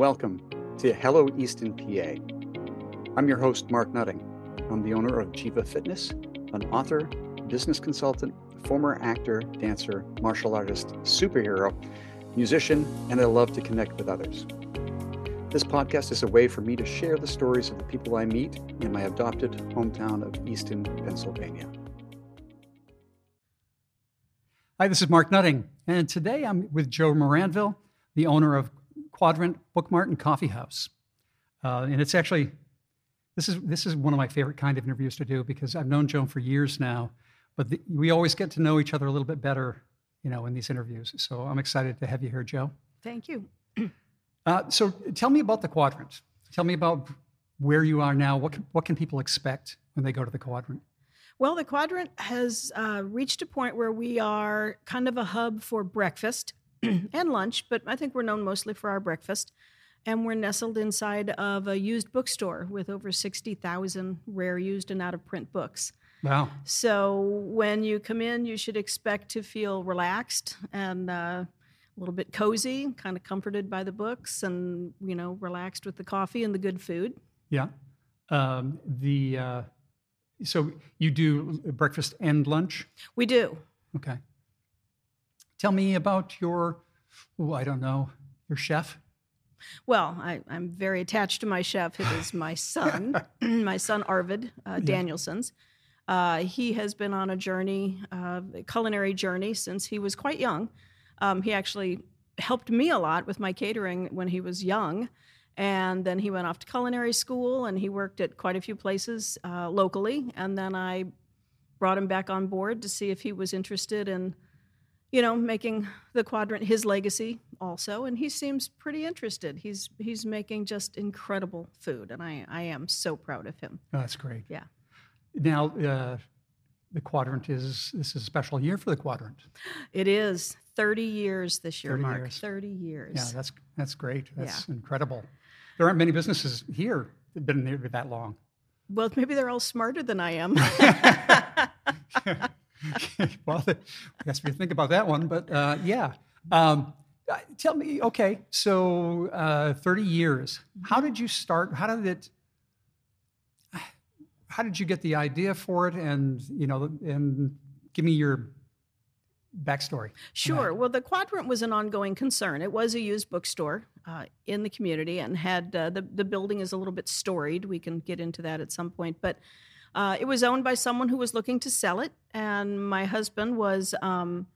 Welcome to Hello Easton, PA. I'm your host, Mark Nutting. I'm the owner of Jiva Fitness, an author, business consultant, former actor, dancer, martial artist, superhero, musician, and I love to connect with others. This podcast is a way for me to share the stories of the people I meet in my adopted hometown of Easton, Pennsylvania. Hi, this is Mark Nutting, and today I'm with Jo Moranville, the owner of Quadrant Bookmart and Coffee House. Uh, and it's actually this is this is one of my favorite kind of interviews to do because I've known Joan for years now, but the, we always get to know each other a little bit better, you know, in these interviews. So I'm excited to have you here, Jo. Thank you. Uh, so tell me about the quadrant. Tell me about where you are now. What can, what can people expect when they go to the quadrant? Well, the quadrant has uh, reached a point where we are kind of a hub for breakfast and lunch, but I think we're known mostly for our breakfast. And we're nestled inside of a used bookstore with over 60,000 rare, used, and out of print books. Wow. So when you come in, you should expect to feel relaxed and uh, a little bit cozy, kind of comforted by the books, and you know, relaxed with the coffee and the good food. Yeah. Um, the uh, so you do breakfast and lunch. We do. Okay. Tell me about your. Oh, I don't know. Your chef. Well, I, am very attached to my chef. It is my son, my son Arvid uh. Danielson's. Uh, he has been on a journey, uh, a culinary journey, since he was quite young. Um, he actually helped me a lot with my catering when he was young. And then he went off to culinary school and he worked at quite a few places uh, locally. And then I brought him back on board to see if he was interested in, you know, making the quadrant his legacy also. And he seems pretty interested. He's he's making just incredible food, and I I am so proud of him. Oh, that's great. Yeah. Now, uh, the quadrant is this is a special year for the quadrant. It is 30 years this year, 30 Mark. Years. 30 years. Yeah, that's that's great. That's Yeah. incredible. There aren't many businesses here that have been there that long. Well, maybe they're all smarter than I am. well, I guess we think about that one, but uh, yeah. Um, tell me, okay, so uh, 30 years. How did you start? How did it? How did you get the idea for it? And you know, and give me your backstory. Sure. Well, the Quadrant was an ongoing concern. It was a used bookstore uh, in the community and had uh, the the building is a little bit storied. We can get into that at some point, but uh, it was owned by someone who was looking to sell it, and my husband was um,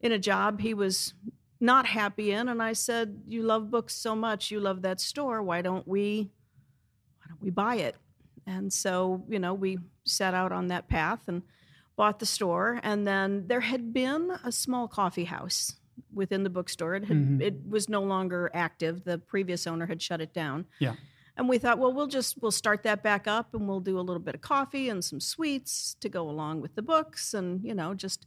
in a job he was not happy in, and I said, "You love books so much. You love that store. Why don't we? Why don't we buy it?" And so, you know, we set out on that path and bought the store. And then there had been a small coffee house within the bookstore. It, had, Mhm. it was no longer active. The previous owner had shut it down. Yeah. And we thought, well, we'll just we'll start that back up, and we'll do a little bit of coffee and some sweets to go along with the books, and you know, just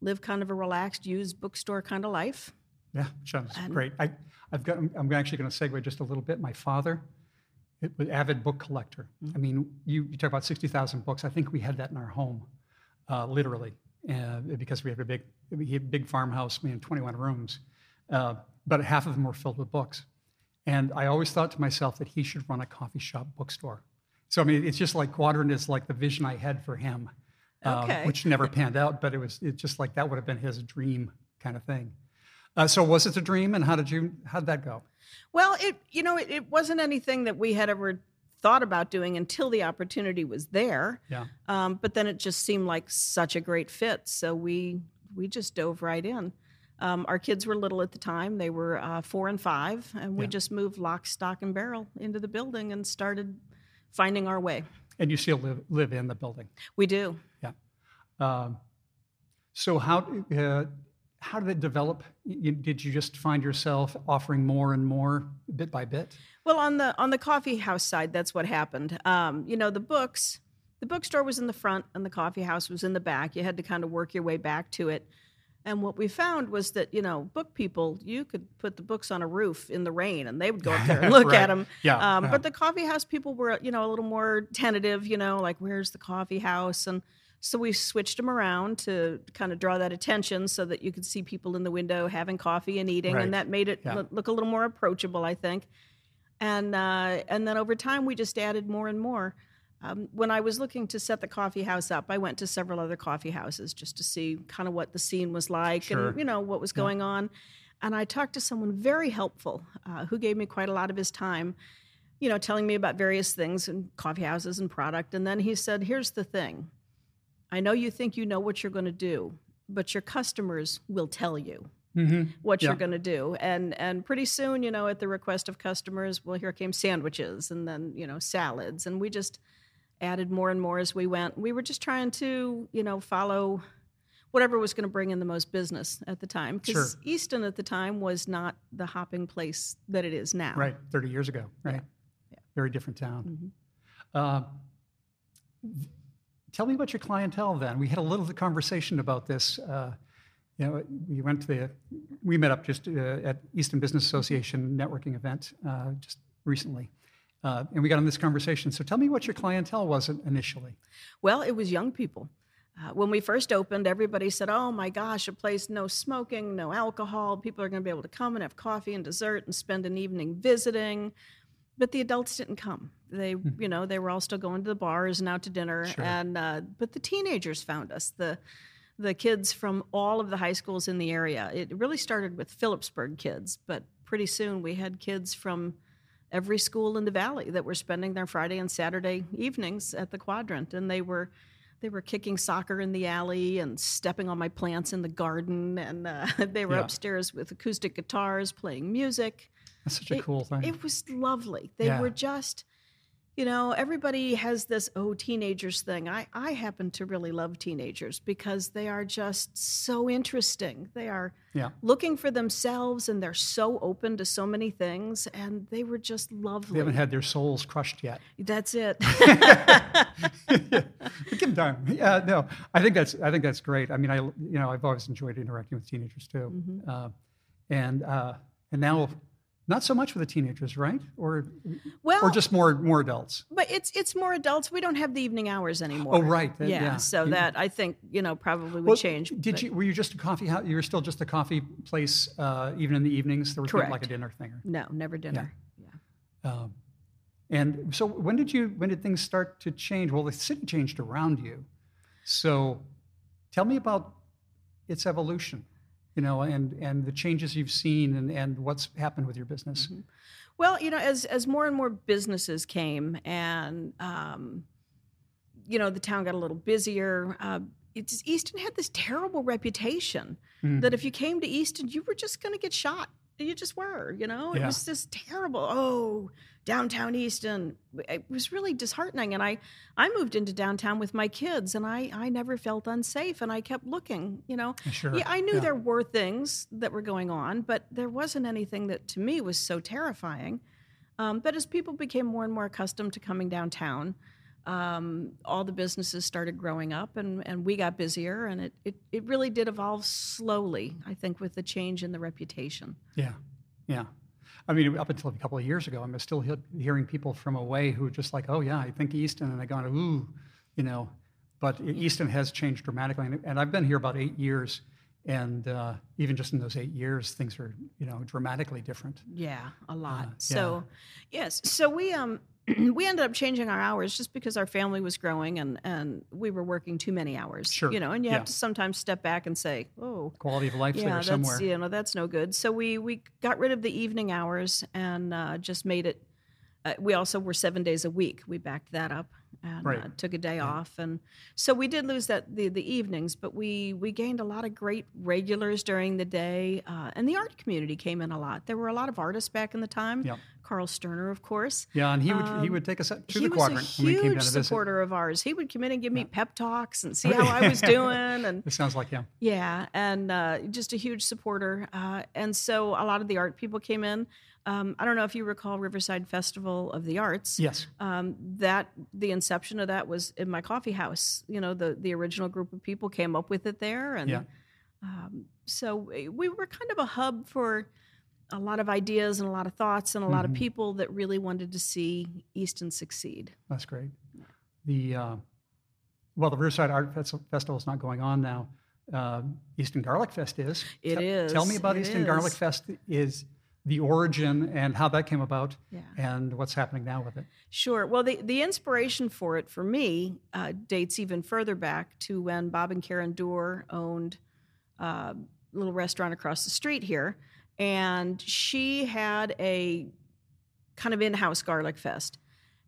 live kind of a relaxed, used bookstore kind of life. Yeah, sounds And- great. I, I've got. I'm actually going to segue just a little bit. My father, it was avid book collector. Mm-hmm. I mean, you, you talk about sixty thousand books. I think we had that in our home, uh, literally, uh, because we had a big, we had a big farmhouse, man, twenty one rooms, uh, but half of them were filled with books. And I always thought to myself that he should run a coffee shop bookstore. So I mean, it's just like Quadrant is like the vision I had for him, um, which never panned out. But it was it's just like that would have been his dream kind of thing. Uh, so was it a dream, and how did you how did that go? Well, it you know it, it wasn't anything that we had ever thought about doing until the opportunity was there. Yeah. Um, but then it just seemed like such a great fit, so we we just dove right in. Um, our kids were little at the time; they were uh, four and five, and we Yeah. just moved lock, stock, and barrel into the building and started finding our way. And you still live live in the building. We do. Yeah. Um, so how uh, how did it develop? You, did you just find yourself offering more and more bit by bit? Well, on the on the coffee house side, that's what happened. Um, you know, the books, the bookstore was in the front, and the coffee house was in the back. You had to kind of work your way back to it. And what we found was that you know, book people, you could put the books on a roof in the rain, and they would go up there and look Right. at them. Yeah, Um, yeah. But the coffee house people were, you know, a little more tentative. You know, like where's the coffee house? And so we switched them around to kind of draw that attention, so that you could see people in the window having coffee and eating, Right. and that made it Yeah. look, look a little more approachable, I think. And uh, and then over time, we just added more and more. Um, when I was looking to set the coffee house up, I went to several other coffee houses just to see kind of what the scene was like Sure. and you know what was going on. And I talked to someone very helpful uh, who gave me quite a lot of his time, you know, telling me about various things and coffee houses and product. And then he said, "Here's the thing. I know you think you know what you're going to do, but your customers will tell you." Mm-hmm. what Yeah. you're going to do and and pretty soon you know at the request of customers well here came sandwiches and then you know salads and we just added more and more as we went we were just trying to you know follow whatever was going to bring in the most business at the time because Sure. easton at the time was not the hopping place that it is now Right, 30 years ago, right? Yeah. Very different town. Mhm. Uh, tell me about your clientele then. We had a little conversation about this. Uh, you know, we went to the, we met up just uh, at Easton Business Association networking event uh, just recently. Uh, and we got in this conversation. So tell me what your clientele was initially. Well, it was young people. Uh, when we first opened, everybody said, "Oh my gosh, a place no smoking, no alcohol. People are going to be able to come and have coffee and dessert and spend an evening visiting." But the adults didn't come. They, you know, they were all still going to the bars and out to dinner. Sure. And uh, but the teenagers found us. The the kids from all of the high schools in the area. It really started with Phillipsburg kids, but pretty soon we had kids from every school in the valley that were spending their Friday and Saturday evenings at the quadrant, and they were they were kicking soccer in the alley and stepping on my plants in the garden, and uh, they were Yeah. upstairs with acoustic guitars playing music. That's such a It- cool thing. It was lovely. They Yeah. were just, you know, everybody has this oh teenagers thing. I I happen to really love teenagers because they are just so interesting. They are yeah. looking for themselves and they're so open to so many things and they were just lovely. They haven't had their souls crushed yet. That's it. Give them time. Yeah, no, I think that's I think that's great. I mean, I you know I've always enjoyed interacting with teenagers too, Mm-hmm. uh, and uh, and now not so much with the teenagers, right? Or well, or just more more adults. but it's it's more adults. We don't have the evening hours anymore. Oh, right. that- Yeah, yeah. so You- that I think you know probably would Well, change. Did but- you were you just a coffee house? You were still just a coffee place, uh, even in the evenings. There was not like a dinner thing. or- No, never dinner. Yeah. Um, and so when did you when did things start to change? Well, the city changed around you. So tell me about its evolution, you know, and and the changes you've seen and, and what's happened with your business. Well, you know, as as more and more businesses came, and um, you know, the town got a little busier. Uh, it's Easton had this terrible reputation Mhm. that if you came to Easton, you were just going to get shot. You just were, you know. It was just terrible. Oh, downtown Easton. It was really disheartening. And I, I moved into downtown with my kids, and I, I never felt unsafe. And I kept looking, you know. Sure. Yeah, I knew Yeah. there were things that were going on, but there wasn't anything that to me was so terrifying. Um, but as people became more and more accustomed to coming downtown, um, all the businesses started growing up and, and we got busier, and it, it, it really did evolve slowly, I think, with the change in the reputation. Yeah, yeah. I mean, up until a couple of years ago, I'm still he- hearing people from away who are just like, "Oh yeah, I think Easton," and I go, "Ooh," you know. But Easton has changed dramatically, and, and I've been here about eight years, and uh, even just in those eight years, things are you know dramatically different. Yeah, a lot. Uh, so, yes, so we um we ended up changing our hours just because our family was growing and and we were working too many hours. Sure, You know, and you yeah. have to sometimes step back and say, "Oh, Quality of life yeah, there that's somewhere. you know that's no good." So we we got rid of the evening hours and uh, just made it. Uh, we also were seven days a week. We backed that up and Right. uh, took a day off, and so we did lose that the the evenings, but we we gained a lot of great regulars during the day, uh, and the art community came in a lot. There were a lot of artists back in the time. Yep. Karl Stirner, of course. Yeah, and he would he Um, would take us to he the was quadrant a when we came down huge supporter of ours. He would come in and give me pep talks and see how I was doing, and It sounds like him. yeah, and uh, just a huge supporter. Uh, and so a lot of the art people came in. Um, I don't know if you recall Riverside Festival of the Arts. Yes. Um, that the inception of that was in my coffee house. You know, the the original group of people came up with it there, and Yeah. um, so we we were kind of a hub for a lot of ideas and a lot of thoughts and a lot of Mhm. people that really wanted to see Easton succeed. That's great. The uh, well, the Riverside Art Festival is not going on now. Uh, Easton Garlic Fest is. It Te- Tell me about It Easton Garlic. Fest. Is the origin and how that came about Yeah. and what's happening now with it. Sure. Well, the, the inspiration for it for me uh, dates even further back to when Bob and Karen Doerr owned a little restaurant across the street here. And she had a kind of in house garlic fest.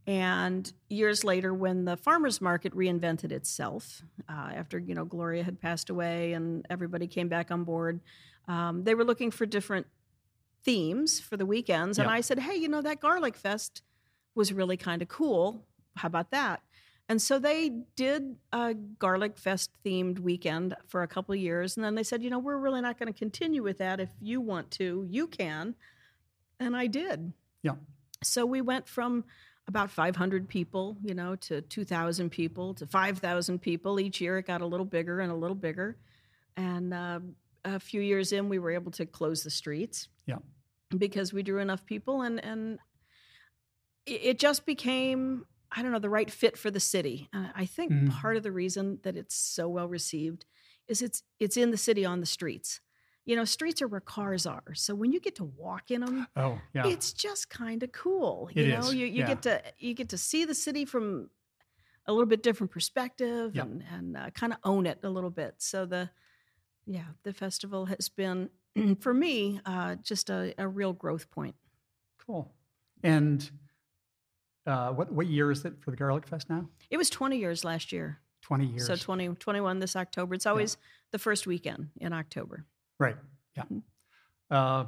And years later, when the farmers market reinvented itself, uh, after you know Gloria had passed away and everybody came back on board, um, they were looking for different themes for the weekends. And. I said, hey, you know that garlic fest was really kind of cool. How about that? And so they did a garlic fest themed weekend for a couple of years, and then they said, you know, we're really not going to continue with that. If you want to, you can. And I did. Yeah. So we went from about 500 people, you know, to 2,000 people to 5,000 people. Each year it got a little bigger and a little bigger. And uh, a few years in, we were able to close the streets. Yeah. Because we drew enough people, and and it, just became I don't know the right fit for the city. Uh, I think Mhm. part of the reason that it's so well received is it's it's in the city on the streets. You know, streets are where cars are. So when you get to walk in them, Oh, yeah. it's just kind of cool. It You know, is, you, you yeah. get to you get to see the city from a little bit different perspective Yep. and and uh, kind of own it a little bit. So the yeah, the festival has been for me uh, just a, a real growth point. Cool. And uh, what what year is it for the Garlic Fest now? It was 20 years last year. 20 years. So 20, 21 this October. It's always the first weekend in October. right. Yeah. Mhm. Uh,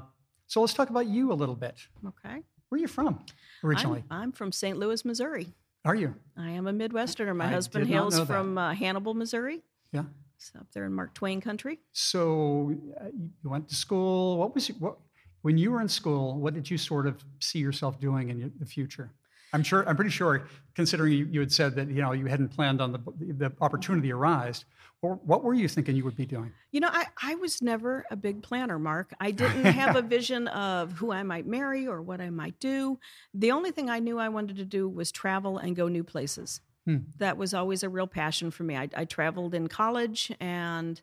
so let's talk about you a little bit. Okay. Where are you from originally? I'm, I'm from St. Louis, Missouri. are you? I am a Midwesterner. My I husband hails from uh, Hannibal, Missouri. Yeah. It's up there in Mark Twain country. So uh, you went to school. What was your- what when you were in school? What did you sort of see yourself doing in the future? I'm sure. I'm pretty sure, considering you, you had said that you know you hadn't planned on the the opportunity arise. Or what were you thinking you would be doing? You know, I, I was never a big planner, Mark. I didn't have a vision of who I might marry or what I might do. The only thing I knew I wanted to do was travel and go new places. Hmm. That was always a real passion for me. I, I traveled in college and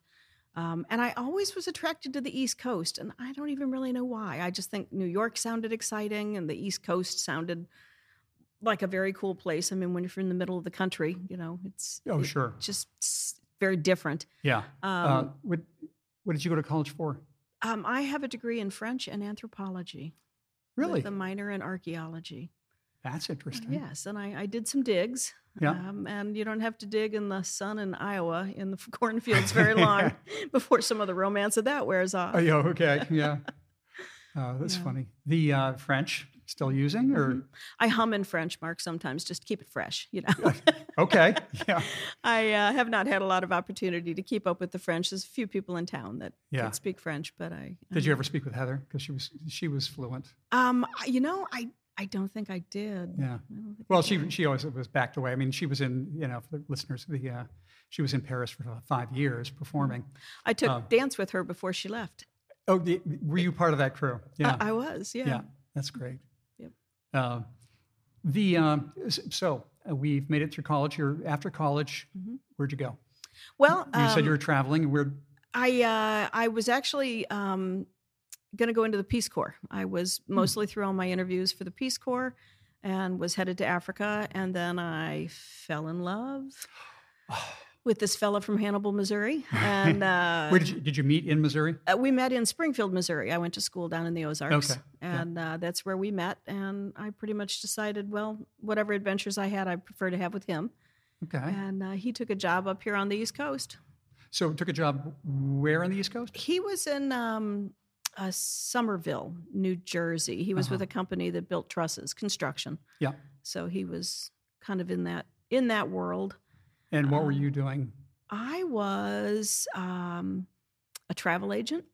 um, and I always was attracted to the East Coast, and I don't even really know why. I just think New York sounded exciting, and the East Coast sounded like a very cool place. I mean, when you're in the middle of the country, you know, it's Oh, it sure. just very different. Yeah. Um, uh, what What did you go to college for? Um, I have a degree in French and anthropology. Really? With a minor in archaeology. That's interesting. Yes, and I, I did some digs. Yeah. Um, and you don't have to dig in the sun in Iowa in the cornfields very long before some of the romance of that wears off. Oh, yeah. Okay. Yeah. Uh, that's Yeah. funny. The uh, French still using or Mhm. I hum in French, Mark, sometimes just to keep it fresh, you know. okay? Yeah. I uh, have not had a lot of opportunity to keep up with the French. There's a few people in town that Yeah. can speak French, but I. Did you ever speak with Heather? Because she was she was fluent. Um, you know, I I don't think I did. Yeah. I Well, did. she she always was backed away. I mean, she was in you know for the listeners the uh, she was in Paris for five years performing. I took um, dance with her before she left. Oh, the, were you part of that crew? Yeah. I, I was, yeah. yeah. That's great. Yep. Uh, the um, so uh, we've made it through college. You're after college. Mhm. Where'd you go? Well, You said you um, were traveling. Where? I uh, I was actually um, going to go into the Peace Corps. I was Hmm. mostly through all my interviews for the Peace Corps, and was headed to Africa. And then I fell in love with this fella from Hannibal, Missouri, and uh, Where did you did you meet in Missouri? uh, we met in Springfield, Missouri. I went to school down in the Ozarks, Okay, yeah. and uh, that's where we met. And I pretty much decided, well, whatever adventures I had, I prefer to have with him. Okay. And uh, he took a job up here on the East Coast. So took a job where on the East Coast? He was in um, uh, Somerville, New Jersey. He was with Uh-huh. a company that built trusses, construction. Yeah. So he was kind of in that in that world. And what were Um, you doing? I was um, a travel agent.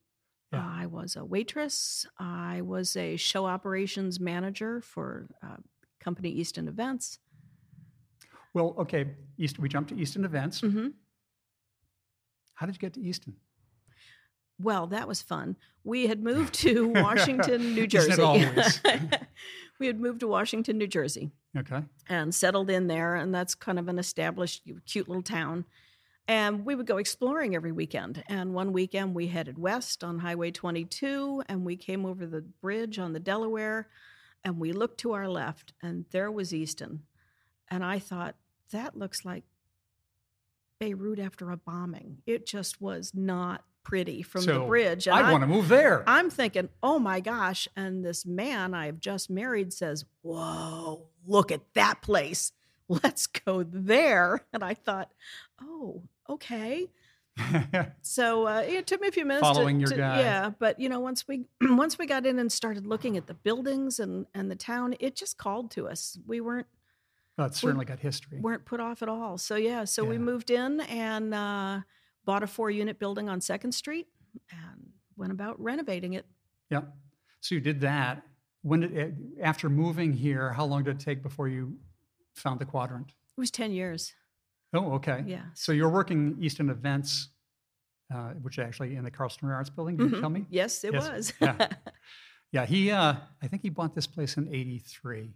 Yeah. I was a waitress. I was a show operations manager for uh, company Easton Events. Well, okay. East. We jumped to Easton events. Mm-hmm. How did you get to Easton? Well, that was fun. We had moved to Washington, New Jersey. always? we had moved to Washington, New Jersey. Okay. and settled in there and that's kind of an established cute little town And we would go exploring every weekend. And one weekend we headed west on Highway 22 and we came over the bridge on the Delaware and we looked to our left and there was Easton. And I thought, that looks like Beirut after a bombing. It just was not pretty from the bridge. And I want to move there. I'm thinking, oh my gosh. And this man I have just married says, whoa, look at that place. Let's go there. And I thought, oh, okay. So uh, it took me a few minutes. to- Following your to- guide. Yeah, but you know, once we once we got in and started looking at the buildings and and the town, it just called to us. We weren't well, it's certainly got history. weren't put off at all. So yeah, so we moved in and uh, bought a four unit building on Second Street and went about renovating it. Yeah. So you did that. When did it, after moving here, how long did it take before you found the quadrant? It was ten years. Oh, okay. Yeah. So you're working Easton Events, uh, which actually in the Carlson Arts Building. Did you Mhm. tell me? Yes, it Yes. was. Yeah. Yeah. He, uh, I think he bought this place in '83.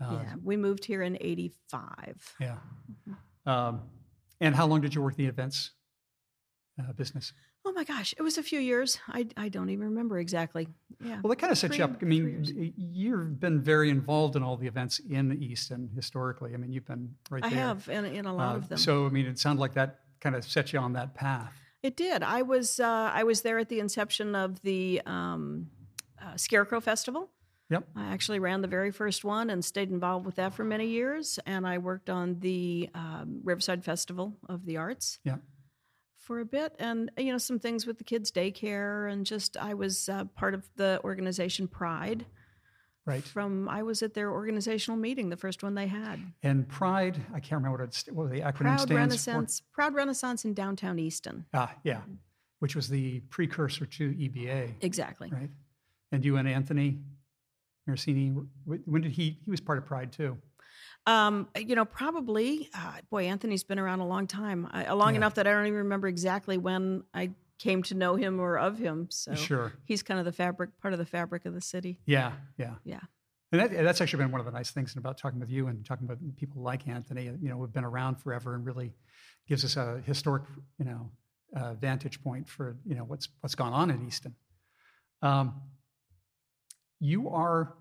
Uh, yeah, we moved here in '85. yeah. Um, and how long did you work the events uh, business? Oh my gosh, it was a few years. I I don't even remember exactly. Yeah. Well, that kind of sets you up. I mean, you've been very involved in all the events in the Easton historically. I mean, you've been right I there. I have in, in a lot Uh, of them. So, I mean, it sounded like that kind of set you on that path. It did. I was uh, I was there at the inception of the um, uh, Scarecrow Festival. Yep. I actually ran the very first one and stayed involved with that for many years. And I worked on the um, Riverside Festival of the Arts. Yeah. For a bit, and you know some things with the kids' daycare, and just I was uh, part of the organization Pride. Right. From I was at their organizational meeting, the first one they had. And Pride, I can't remember what, it, what the acronym Proud stands Renaissance, Proud Renaissance in downtown Easton. Ah, yeah, which was the precursor to EBA, Exactly. right? And you and Anthony Marcini, when did he, he was part of Pride too. Um, you know, probably. Uh, boy, Anthony's been around a long time, I, long Yeah. enough that I don't even remember exactly when I came to know him or of him. So Sure. he's kind of the fabric, part of the fabric of the city. Yeah, yeah. Yeah. And that, that's actually been one of the nice things about talking with you and talking with people like Anthony. You know, we've been around forever and really gives us a historic, you know, uh, vantage point for you know what's what's gone on in Easton. Um, you are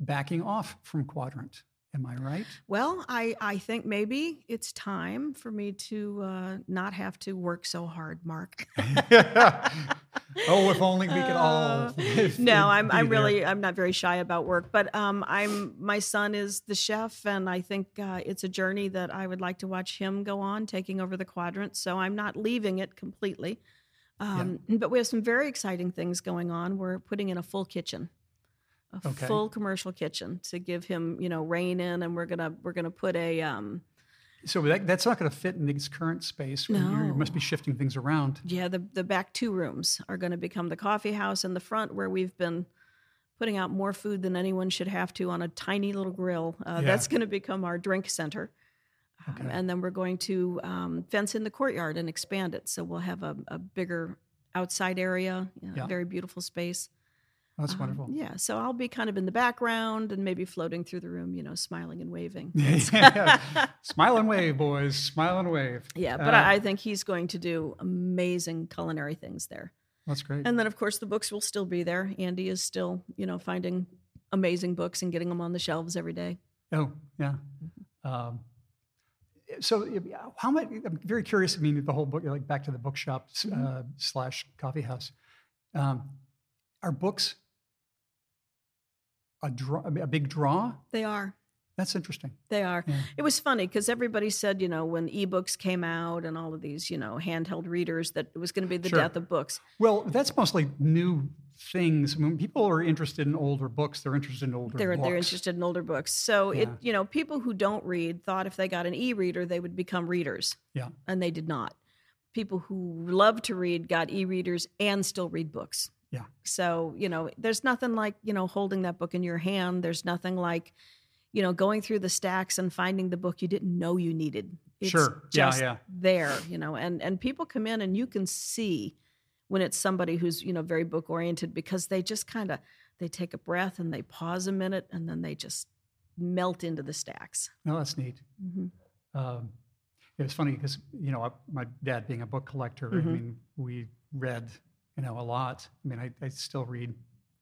backing off from Quadrant, am I right? Well, I, I think maybe it's time for me to uh, not have to work so hard, Mark. oh, if only we could all. Uh, no, I'm I'm really I'm not very shy about work, but um, I'm my son is the chef, and I think uh, it's a journey that I would like to watch him go on, taking over the quadrant. So I'm not leaving it completely, um, but we have some very exciting things going on. We're putting in a full kitchen, a Okay. full commercial kitchen to give him you know rein in, and we're gonna we're gonna put a um, So that, that's not going to fit in its current space. No. You must be shifting things around. Yeah, the the back two rooms are going to become the coffee house, and the front where we've been putting out more food than anyone should have to on a tiny little grill. Uh, Yeah. That's going to become our drink center. Um, and then we're going to um, fence in the courtyard and expand it, so we'll have a, a bigger outside area, you know, Yeah. very beautiful space. That's Um, wonderful. Yeah, so I'll be kind of in the background and maybe floating through the room, you know, smiling and waving. Smile and wave, boys. Smile and wave. Yeah, but Uh, I, think he's going to do amazing culinary things there. That's great. And then, of course, the books will still be there. Andy is still, you know, finding amazing books and getting them on the shelves every day. Oh, yeah. Mm-hmm. Um, so, how much? I'm very curious. I mean, the whole book, like back to the bookshop Mm-hmm. uh, slash coffee house. Um, are books a draw, a big draw? They are. That's interesting. They are. Yeah. It was funny because everybody said, you know, when ebooks came out and all of these, you know, handheld readers, that it was going to be the Sure. death of books. Well, that's mostly new things. When people are interested in older books. They're interested in older They're books. they're interested in older books. So it, you know, people who don't read thought if they got an e-reader, they would become readers, Yeah. and they did not. People who love to read got e-readers and still read books. Yeah. So, you know, there's nothing like, you know, holding that book in your hand. There's nothing like, you know, going through the stacks and finding the book you didn't know you needed. It's Sure. Yeah, just yeah. there, you know, and and people come in and you can see when it's somebody who's, you know, very book oriented because they just kind of they take a breath and they pause a minute and then they just melt into the stacks. No, that's neat. hmm Um, it was funny because you know my dad being a book collector. Mhm. I mean, we read you know a lot. I mean, I, I still read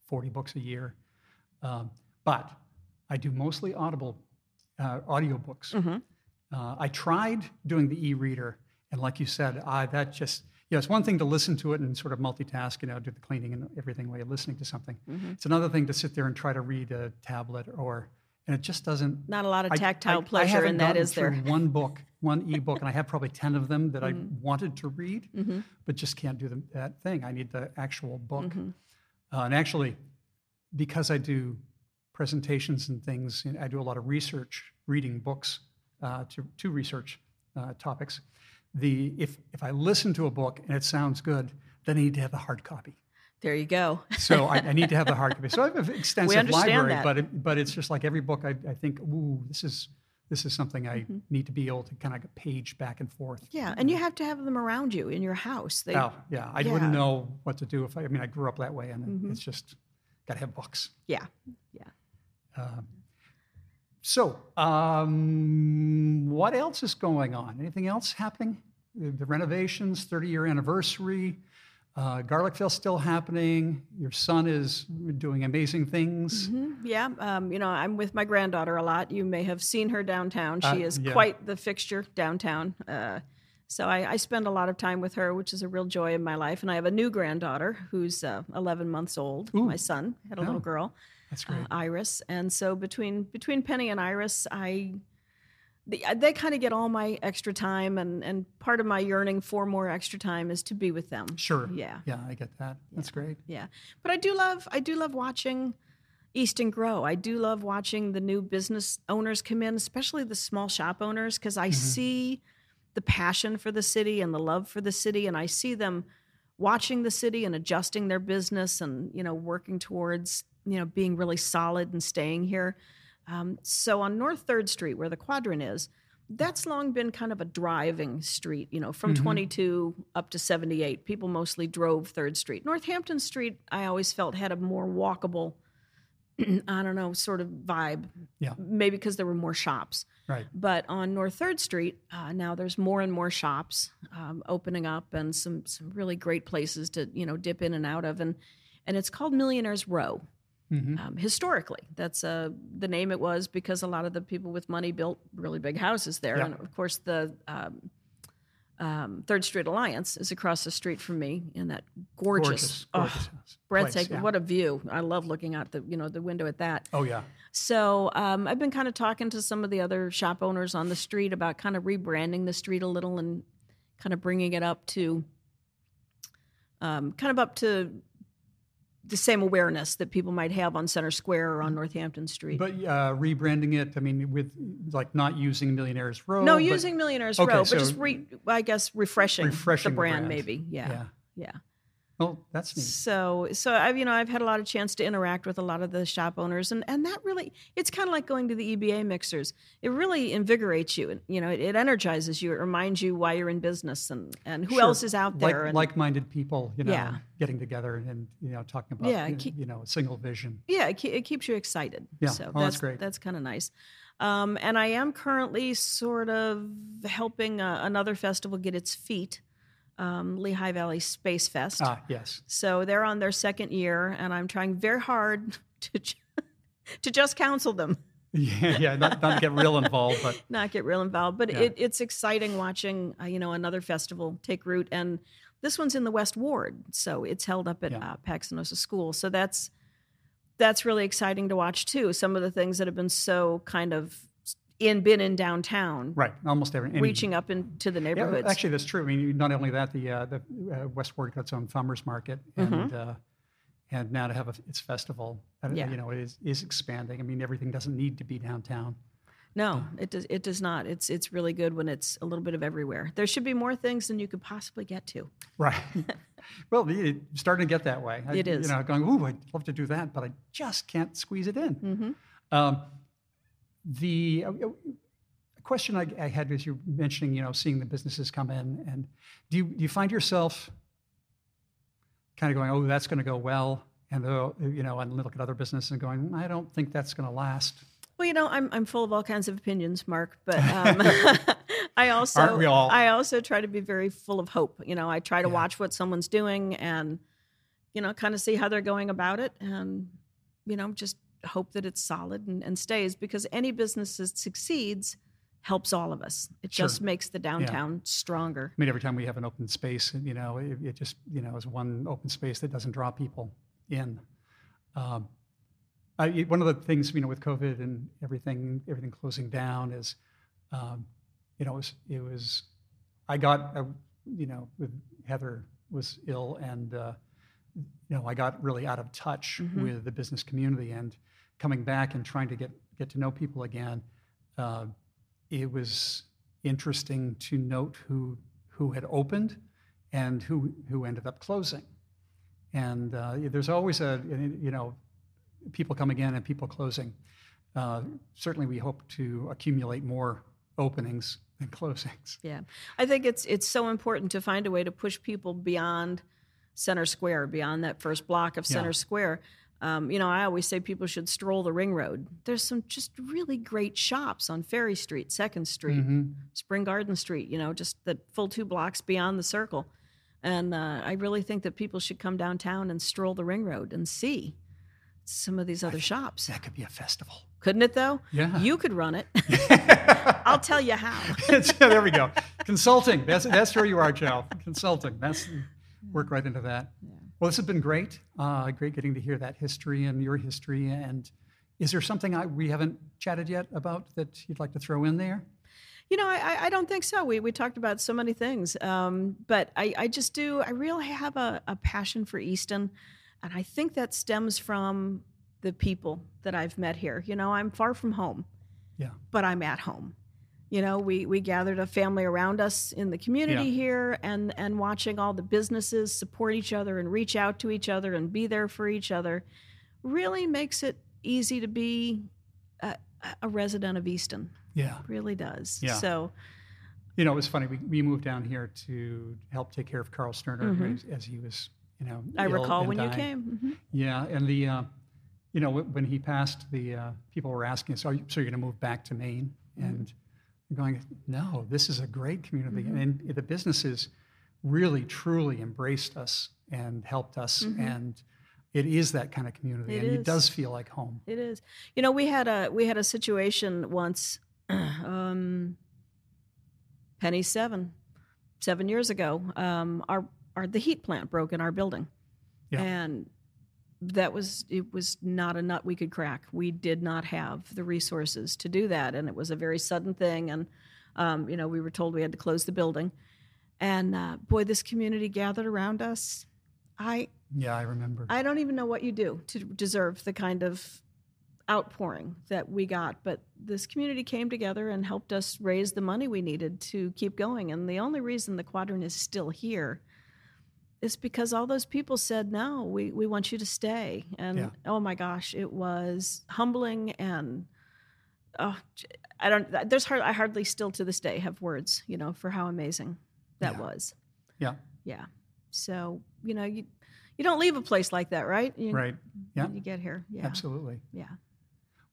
forty books a year, um, but I do mostly audible uh, audiobooks. Mhm. Uh, I tried doing the e-reader, and like you said, I that just you know, it's one thing to listen to it and sort of multitask, you know, do the cleaning and everything while you're listening to something. Mhm. It's another thing to sit there and try to read a tablet or, and it just doesn't. Not a lot of tactile I- I pleasure haven't in that, is there? One book, one ebook, and I have probably ten of them that I Mhm. wanted to read, Mhm. but just can't do the, that thing. I need the actual book. Mhm. Uh, and actually, because I do presentations and things, and I do a lot of research, reading books uh, to, to research uh, topics. The if if I listen to a book and it sounds good, then I need to have a hard copy. There you go. So I, I need to have the hard copy. So I have an extensive library, that. but it, but it's just like every book I, I think, ooh, this is this is something I Mhm. need to be able to kind of page back and forth. Yeah, and you have to have them around you in your house. They, Oh yeah, I Yeah. wouldn't know what to do if I. I mean, I grew up that way, and Mhm. it's just got to have books. Yeah, yeah. Um, so, um, what else is going on? Anything else happening? The, the renovations, 30 year anniversary, uh, Garlicville still happening. Your son is doing amazing things. Mhm, Yeah, um, you know, I'm with my granddaughter a lot. You may have seen her downtown. She Uh, is yeah. quite the fixture downtown. Uh, so I, I spend a lot of time with her, which is a real joy in my life. And I have a new granddaughter who's uh, 11 months old. Ooh. My son had a Oh, little girl, That's uh, great. Iris. And so between between Penny and Iris, I the, they kind of get all my extra time, and and part of my yearning for more extra time is to be with them. sure. Yeah. Yeah, I get that. That's great. Yeah, but I do love I do love watching Easton grow. I do love watching the new business owners come in, especially the small shop owners, because I Mhm. see the passion for the city and the love for the city, and I see them watching the city and adjusting their business and you know working towards you know being really solid and staying here. Um, so on North Third Street, where the quadrant is, that's long been kind of a driving street. You know, from Mhm. 22 up to 78, people mostly drove Third Street. Northampton Street, I always felt had a more walkable. I don't know, sort of vibe. Yeah. Maybe because there were more shops. Right. But on North Third Street, uh, now there's more and more shops um, opening up, and some some really great places to you know dip in and out of, and and it's called Millionaires Row. Hmm Um, historically, that's uh, the name it was because a lot of the people with money built really big houses there, Yeah. and of course the um, um, Third Street Alliance is across the street from me in that gorgeous, Gorgeous, oh, gorgeous house. place, breathtaking. yeah. What a view! I love looking out the you know the window at that. Oh yeah. So um, I've been kind of talking to some of the other shop owners on the street about kind of rebranding the street a little and kind of bringing it up to, um, kind of up to the same awareness that people might have on Center Square or on Northampton Street. But uh, rebranding it, I mean, with like not using Millionaires Row. no, but- using Millionaires Okay, Row, but just re, I guess refreshing, refreshing the the brand, brand. maybe. Yeah, Yeah. yeah. Well, that's neat. So, so I've you know I've had a lot of chance to interact with a lot of the shop owners, and and that really it's kind of like going to the EBA mixers. It really invigorates you, and you know it, it energizes you. It reminds you why you're in business and and who Sure. else is out there. Like, and, like-minded people, you know, Yeah. getting together and you know talking about Yeah, you, know, keep- you know a single vision. yeah, it, it keeps you excited. Yeah, so well, that's that's great. That's kind of nice. Um, and I am currently sort of helping uh, another festival get its feet, um, Lehigh Valley Space Fest. Ah, yes. So they're on their second year, and I'm trying very hard to ju- to just counsel them, Yeah, yeah. Not, not get real involved, but not get real involved. But Yeah. it, it's exciting watching uh, you know another festival take root, and this one's in the West Ward, so it's held up at Yeah. uh, Paxinosa School. So that's that's really exciting to watch too. Some of the things that have been so kind of in been in downtown, right. Almost every any, reaching up into the Yeah, neighborhoods. actually, that's true. I mean, not only that, the uh, the uh, West Ward got its own farmers market, and Mhm. uh, and now to have a, its festival, uh, Yeah. you know, it is is expanding. I mean, everything doesn't need to be downtown. No, it does. It does not. It's it's really good when it's a little bit of everywhere. There should be more things than you could possibly get to. Right. well, it's starting to get that way. I, It is. You know, going, ooh, I'd love to do that, but I just can't squeeze it in. hmm Um, the uh, uh, question I, I had was you mentioning, you know, seeing the businesses come in, and do you do you find yourself kind of going, oh, that's going to go well, and uh, you know, and look at other businesses and going, I don't think that's going to last. Well, you know, I'm I'm full of all kinds of opinions, Mark. But um, I also Aren't we all? I also try to be very full of hope. You know, I try to Yeah. watch what someone's doing and you know, kind of see how they're going about it and you know, just hope that it's solid and, and stays because any business that succeeds helps all of us. It Sure. just makes the downtown stronger. I mean, every time we have an open space, you know, it, it just, you know, is one open space that doesn't draw people in. Um, I, one of the things, you know, with COVID and everything, everything closing down is, um, you know, it was, it was, I got, you know, with Heather was ill and, uh, you know, I got really out of touch Mhm. with the business community and coming back and trying to get, get to know people again. Uh, it was interesting to note who who had opened and who who ended up closing. And uh, there's always a you know people coming in and people closing. Uh, certainly, we hope to accumulate more openings than closings. Yeah. I think it's it's so important to find a way to push people beyond center square, beyond that first block of center Yeah. square. Um, you know, I always say people should stroll the ring road. There's some just really great shops on Ferry Street, Second Street, Mhm. Spring Garden Street, you know, just the full two blocks beyond the circle. And uh, I really think that people should come downtown and stroll the ring road and see some of these other shops. That could be a festival. Couldn't it though? Yeah. You could run it. I'll tell you how. There we go. Consulting. That's that's where you are, Jo. Consulting. That's work right into that. Well, this has been great. Uh, great getting to hear that history and your history. And is there something I, we haven't chatted yet about that you'd like to throw in there? You know, I, I- don't think so. We, we talked about so many things, um, but I, I just do. I really have a, a passion for Easton, and I think that stems from the people that I've met here. You know, I'm far from home, Yeah. but I'm at home. You know, we we gathered a family around us in the community Yeah. here, and and watching all the businesses support each other and reach out to each other and be there for each other, really makes it easy to be a, a resident of Easton. Yeah. Really does. Yeah. So. You know, it was funny. We, we moved down here to help take care of Karl Stirner Mhm. as, as he was, you know, I recall when you dying. came. Mhm. Yeah, and the, uh, you know, when he passed, the uh, people were asking, "So, are you, so you're going to move back to Maine?" Mm-hmm. And Going, "No, this is a great community, and the businesses really, truly embraced us and helped us, and it is that kind of community, Mm-hmm. It and it is. does feel like home." It is. You know, we had a we had a situation once, um, Penny seven, seven years ago. Um, our our the heat plant broke in our building, Yeah. and that was it was not a nut we could crack. We did not have the resources to do that, and it was a very sudden thing. And um, you know, we were told we had to close the building. And uh, boy, this community gathered around us. I Yeah, I remember. I don't even know what you do to deserve the kind of outpouring that we got, but this community came together and helped us raise the money we needed to keep going. And the only reason the quadrant is still here is because all those people said, no, we, we want you to stay. And Yeah. oh my gosh, it was humbling and oh, I don't, there's hard, I hardly still to this day have words, you know, for how amazing that Yeah. was. yeah, Yeah. So, you know, you, you don't leave a place like that, right? You, right. Yeah, You get here. Yeah. absolutely. Yeah.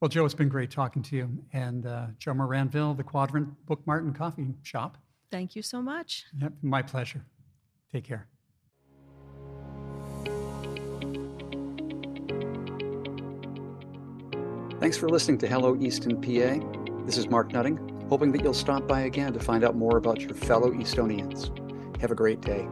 Well, Jo, it's been great talking to you, and uh, Jo Moranville, the Quadrant Book Mart and Coffee Shop. Thank you so much. Yep, my pleasure. Take care. Thanks for listening to Hello Easton, PA. This is Mark Nutting, hoping that you'll stop by again to find out more about your fellow Eastonians. Have a great day.